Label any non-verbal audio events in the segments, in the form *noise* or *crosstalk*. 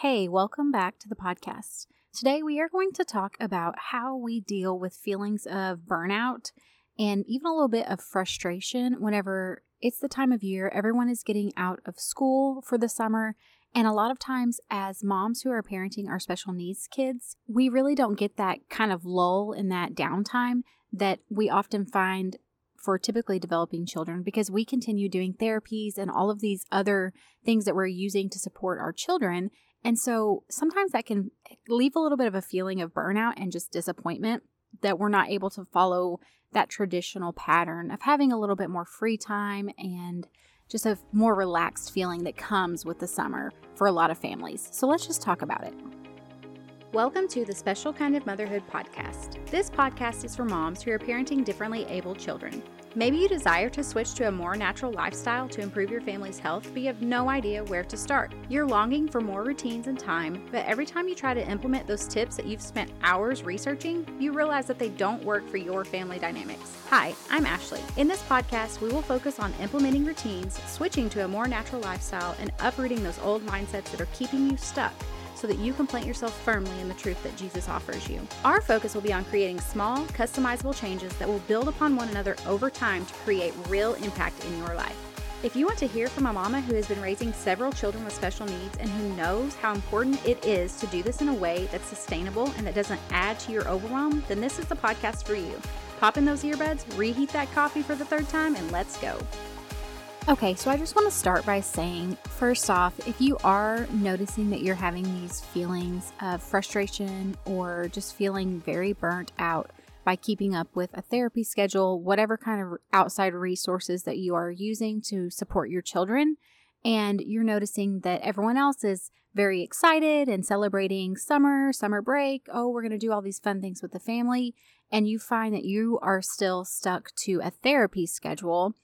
Hey, welcome back to the podcast. Today we are going to talk about how we deal with feelings of burnout and even a little bit of frustration whenever it's the time of year everyone is getting out of school for the summer. And a lot of times, as moms who are parenting our special needs kids, we really don't get that kind of lull in that downtime that we often find for typically developing children because we continue doing therapies and all of these other things that we're using to support our children. And so sometimes that can leave a little bit of a feeling of burnout and just disappointment that we're not able to follow that traditional pattern of having a little bit more free time and just a more relaxed feeling that comes with the summer for a lot of families. So let's just talk about it. Welcome to the Special Kind of Motherhood podcast. This podcast is for moms who are parenting differently abled children. Maybe you desire to switch to a more natural lifestyle to improve your family's health, but you have no idea where to start. You're longing for more routines and time, but every time you try to implement those tips that you've spent hours researching, you realize that they don't work for your family dynamics. Hi, I'm Ashley. In this podcast, we will focus on implementing routines, switching to a more natural lifestyle, and uprooting those old mindsets that are keeping you stuck that you can plant yourself firmly in the truth that Jesus offers you. Our focus will be on creating small, customizable changes that will build upon one another over time to create real impact in your life. If you want to hear from a mama who has been raising several children with special needs and who knows how important it is to do this in a way that's sustainable and that doesn't add to your overwhelm, then this is the podcast for you. Pop in those earbuds, reheat that coffee for the third time, and let's go. Okay, so I just want to start by saying first off, if you are noticing that you're having these feelings of frustration or just feeling very burnt out by keeping up with a therapy schedule, whatever kind of outside resources that you are using to support your children, and you're noticing that everyone else is very excited and celebrating summer, summer break, oh, we're going to do all these fun things with the family, and you find that you are still stuck to a therapy schedule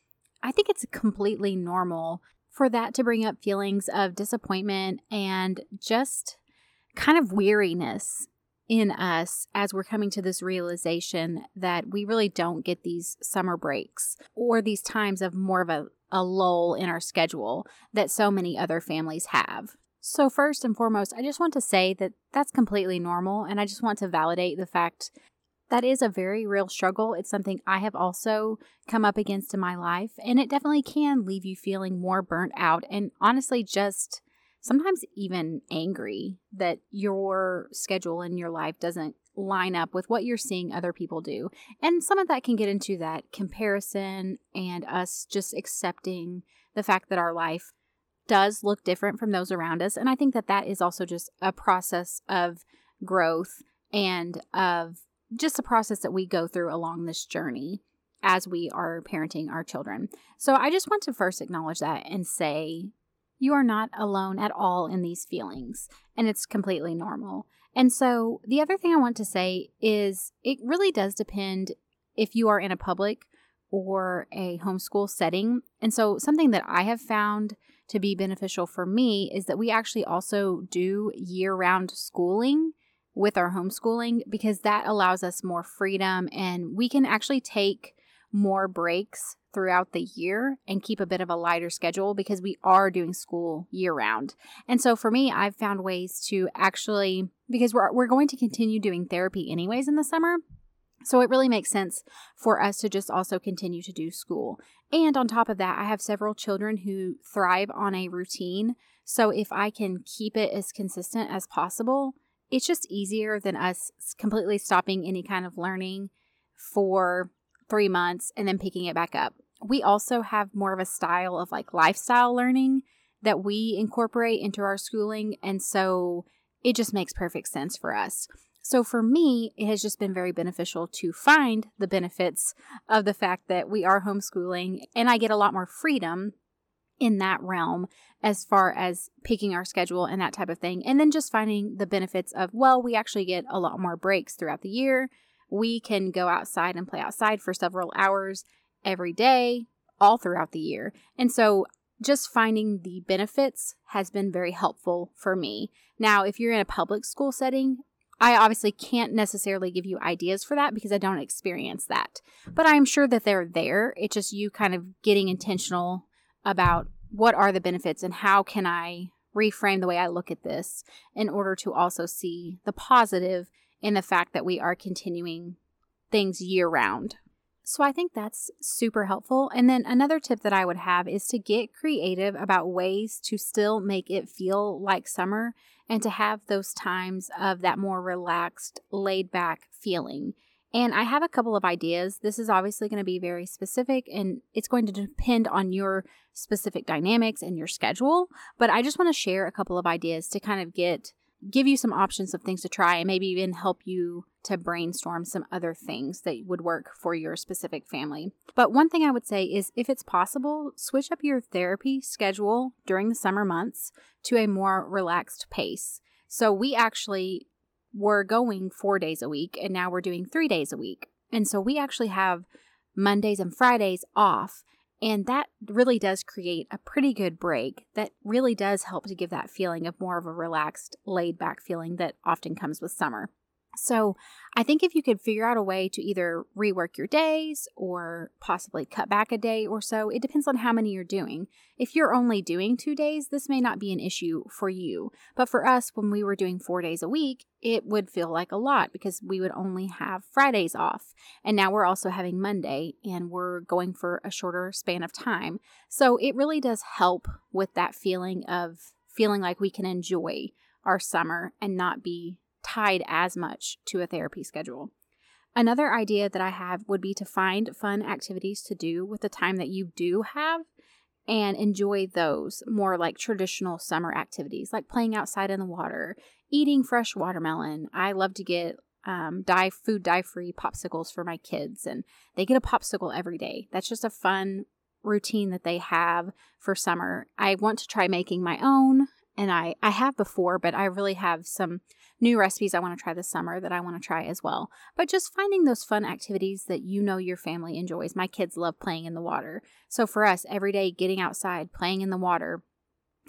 I think it's completely normal for that to bring up feelings of disappointment and just kind of weariness in us as we're coming to this realization that we really don't get these summer breaks or these times of more of a, a lull in our schedule that so many other families have. So, first and foremost, I just want to say that that's completely normal. And I just want to validate the fact that is a very real struggle. It's something I have also come up against in my life, and it definitely can leave you feeling more burnt out and honestly just sometimes even angry that your schedule in your life doesn't line up with what you're seeing other people do. And some of that can get into that comparison and us just accepting the fact that our life does look different from those around us. And I think that that is also just a process of growth and of just a process that we go through along this journey as we are parenting our children. So I just want to first acknowledge that and say, you are not alone at all in these feelings, and it's completely normal. And so the other thing I want to say is it really does depend if you are in a public or a homeschool setting. And so something that I have found to be beneficial for me is that we actually also do year round schooling with our homeschooling because that allows us more freedom and we can actually take more breaks throughout the year and keep a bit of a lighter schedule because we are doing school year round. And so for me, I've found ways to actually because we're we're going to continue doing therapy anyways in the summer. So it really makes sense for us to just also continue to do school. And on top of that, I have several children who thrive on a routine. So if I can keep it as consistent as possible, it's just easier than us completely stopping any kind of learning for three months and then picking it back up. We also have more of a style of like lifestyle learning that we incorporate into our schooling. And so it just makes perfect sense for us. So for me, it has just been very beneficial to find the benefits of the fact that we are homeschooling and I get a lot more freedom in that realm as far as picking our schedule and that type of thing. And then just finding the benefits of, well, we actually get a lot more breaks throughout the year. We can go outside and play outside for several hours every day, all throughout the year. And so just finding the benefits has been very helpful for me. Now, if you're in a public school setting, I obviously can't necessarily give you ideas for that because I don't experience that. But I'm sure that they're there. It's just you kind of getting intentional about what are the benefits and how can I reframe the way I look at this in order to also see the positive in the fact that we are continuing things year round. So I think that's super helpful. And then another tip that I would have is to get creative about ways to still make it feel like summer and to have those times of that more relaxed, laid back feeling. And I have a couple of ideas. This is obviously going to be very specific and it's going to depend on your specific dynamics and your schedule. But I just want to share a couple of ideas to kind of get give you some options of things to try and maybe even help you to brainstorm some other things that would work for your specific family. But one thing I would say is if it's possible, switch up your therapy schedule during the summer months to a more relaxed pace. So we actually were going four days a week, and now we're doing three days a week. And so we actually have Mondays and Fridays off. And that really does create a pretty good break that really does help to give that feeling of more of a relaxed, laid back feeling that often comes with summer. So, I think if you could figure out a way to either rework your days or possibly cut back a day or so, it depends on how many you're doing. If you're only doing two days, this may not be an issue for you. But for us, when we were doing four days a week, it would feel like a lot because we would only have Fridays off. And now we're also having Monday and we're going for a shorter span of time. So, it really does help with that feeling of feeling like we can enjoy our summer and not be tied as much to a therapy schedule. Another idea that I have would be to find fun activities to do with the time that you do have and enjoy those more like traditional summer activities, like playing outside in the water, eating fresh watermelon. I love to get um, dye food dye free popsicles for my kids, and they get a popsicle every day. That's just a fun routine that they have for summer. I want to try making my own, and I I have before, but I really have some new recipes I want to try this summer that I want to try as well. But just finding those fun activities that you know your family enjoys. My kids love playing in the water. So for us, every day getting outside, playing in the water,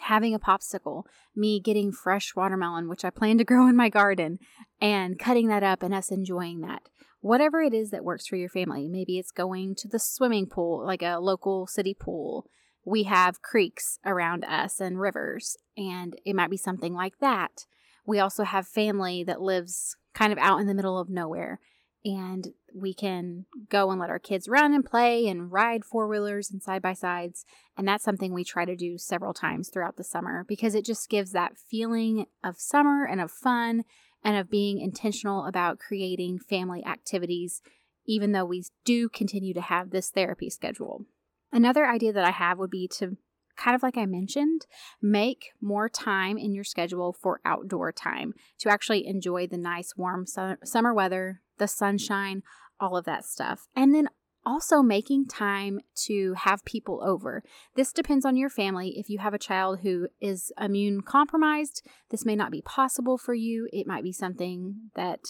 having a popsicle, me getting fresh watermelon, which I plan to *laughs* grow in my garden, and cutting that up and us enjoying that. Whatever it is that works for your family. Maybe it's going to the swimming pool, like a local city pool. We have creeks around us and rivers, and it might be something like that. We also have family that lives kind of out in the middle of nowhere. And we can go and let our kids run and play and ride four wheelers and side by sides. And that's something we try to do several times throughout the summer because it just gives that feeling of summer and of fun and of being intentional about creating family activities, even though we do continue to have this therapy schedule. Another idea that I have would be to kind of like I mentioned, make more time in your schedule for outdoor time to actually enjoy the nice warm su- summer weather, the sunshine, all of that stuff. And then also making time to have people over. This depends on your family. If you have a child who is immune compromised, this may not be possible for you. It might be something that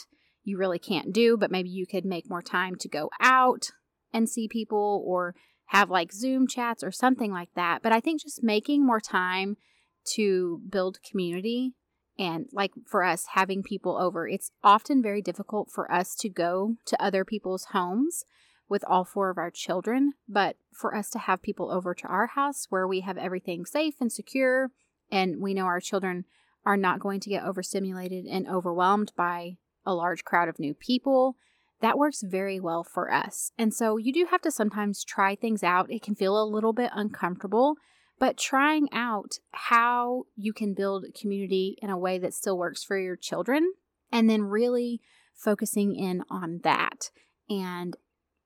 you really can't do, but maybe you could make more time to go out and see people or have like Zoom chats or something like that. But I think just making more time to build community and like for us having people over, it's often very difficult for us to go to other people's homes with all four of our children, but for us to have people over to our house where we have everything safe and secure and we know our children are not going to get overstimulated and overwhelmed by a large crowd of new people that works very well for us. And so you do have to sometimes try things out. It can feel a little bit uncomfortable, but trying out how you can build community in a way that still works for your children and then really focusing in on that and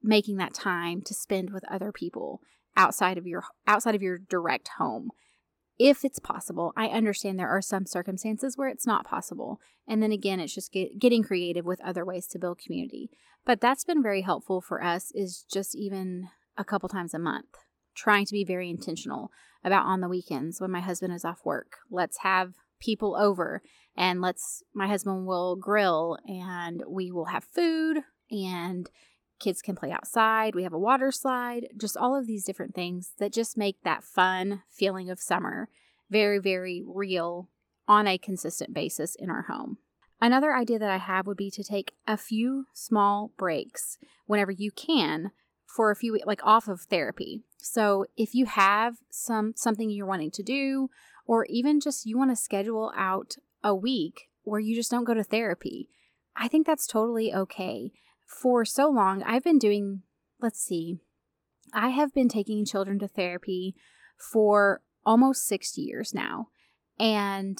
making that time to spend with other people outside of your outside of your direct home if it's possible. I understand there are some circumstances where it's not possible. And then again, it's just get, getting creative with other ways to build community. But that's been very helpful for us is just even a couple times a month, trying to be very intentional about on the weekends when my husband is off work. Let's have people over and let's my husband will grill and we will have food and Kids can play outside. We have a water slide, just all of these different things that just make that fun feeling of summer very, very real on a consistent basis in our home. Another idea that I have would be to take a few small breaks whenever you can for a few like off of therapy. So if you have some something you're wanting to do or even just you want to schedule out a week where you just don't go to therapy. I think that's totally okay. For so long, I've been doing, let's see, I have been taking children to therapy for almost six years now. And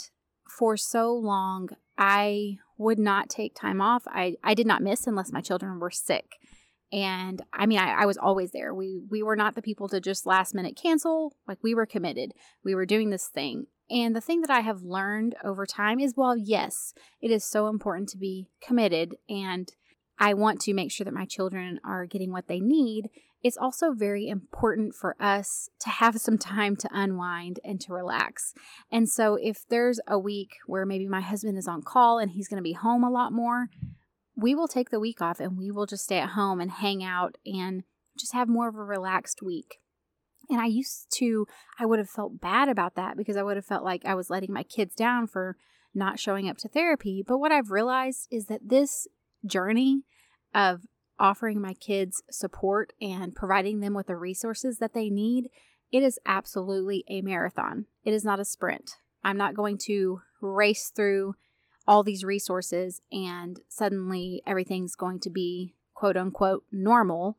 for so long, I would not take time off. I, I did not miss unless my children were sick. And I mean, I, I, was always there. We we were not the people to just last minute cancel. Like we were committed. We were doing this thing. And the thing that I have learned over time is, well, yes, it is so important to be committed, and I want to make sure that my children are getting what they need. It's also very important for us to have some time to unwind and to relax. And so, if there's a week where maybe my husband is on call and he's going to be home a lot more, we will take the week off and we will just stay at home and hang out and just have more of a relaxed week. And I used to, I would have felt bad about that because I would have felt like I was letting my kids down for not showing up to therapy. But what I've realized is that this journey of offering my kids support and providing them with the resources that they need, it is absolutely a marathon. It is not a sprint. I'm not going to race through all these resources and suddenly everything's going to be quote unquote normal.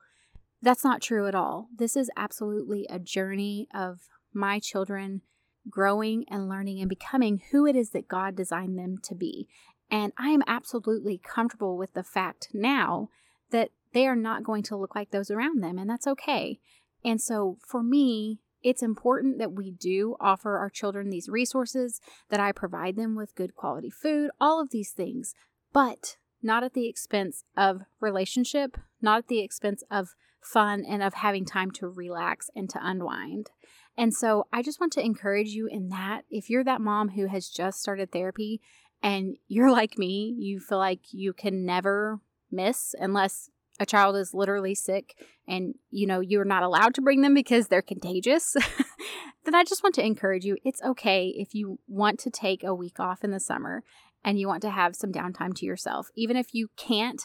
That's not true at all. This is absolutely a journey of my children growing and learning and becoming who it is that God designed them to be. And I am absolutely comfortable with the fact now that they are not going to look like those around them, and that's okay. And so for me, it's important that we do offer our children these resources, that I provide them with good quality food, all of these things, but not at the expense of relationship, not at the expense of fun and of having time to relax and to unwind. And so I just want to encourage you in that if you're that mom who has just started therapy and you're like me, you feel like you can never miss unless a child is literally sick and you know you're not allowed to bring them because they're contagious *laughs* then i just want to encourage you it's okay if you want to take a week off in the summer and you want to have some downtime to yourself even if you can't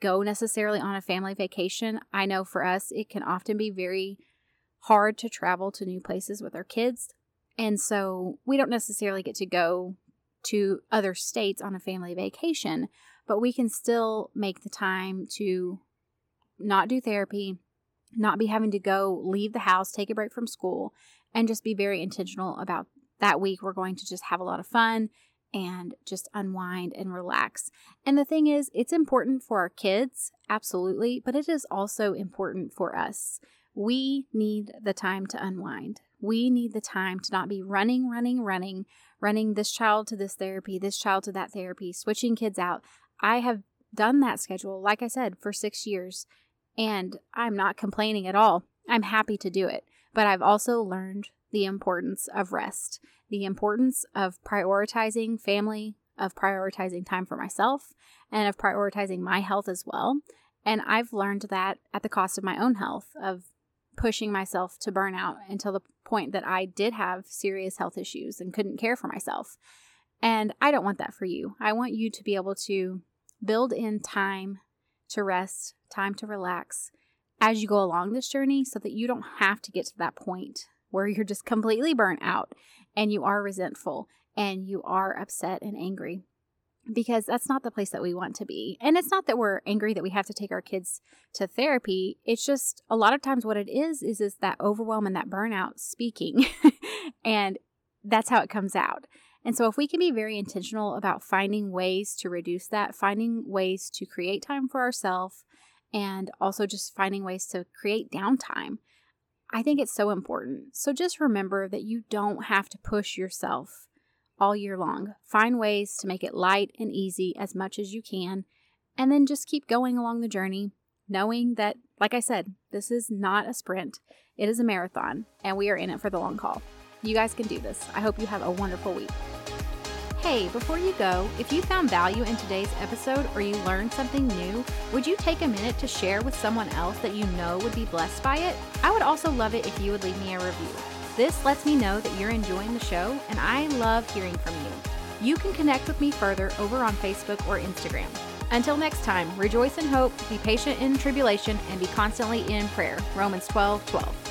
go necessarily on a family vacation i know for us it can often be very hard to travel to new places with our kids and so we don't necessarily get to go to other states on a family vacation but we can still make the time to not do therapy, not be having to go leave the house, take a break from school, and just be very intentional about that week. We're going to just have a lot of fun and just unwind and relax. And the thing is, it's important for our kids, absolutely, but it is also important for us. We need the time to unwind. We need the time to not be running, running, running, running this child to this therapy, this child to that therapy, switching kids out. I have done that schedule, like I said, for six years. And I'm not complaining at all. I'm happy to do it. But I've also learned the importance of rest, the importance of prioritizing family, of prioritizing time for myself, and of prioritizing my health as well. And I've learned that at the cost of my own health, of pushing myself to burnout until the point that I did have serious health issues and couldn't care for myself. And I don't want that for you. I want you to be able to build in time to rest, time to relax as you go along this journey so that you don't have to get to that point where you're just completely burnt out and you are resentful and you are upset and angry because that's not the place that we want to be. And it's not that we're angry that we have to take our kids to therapy. It's just a lot of times what it is is is that overwhelm and that burnout speaking. *laughs* and that's how it comes out. And so, if we can be very intentional about finding ways to reduce that, finding ways to create time for ourselves, and also just finding ways to create downtime, I think it's so important. So, just remember that you don't have to push yourself all year long. Find ways to make it light and easy as much as you can, and then just keep going along the journey, knowing that, like I said, this is not a sprint, it is a marathon, and we are in it for the long haul. You guys can do this. I hope you have a wonderful week. Hey, before you go, if you found value in today's episode or you learned something new, would you take a minute to share with someone else that you know would be blessed by it? I would also love it if you would leave me a review. This lets me know that you're enjoying the show, and I love hearing from you. You can connect with me further over on Facebook or Instagram. Until next time, rejoice in hope, be patient in tribulation, and be constantly in prayer. Romans 12 12.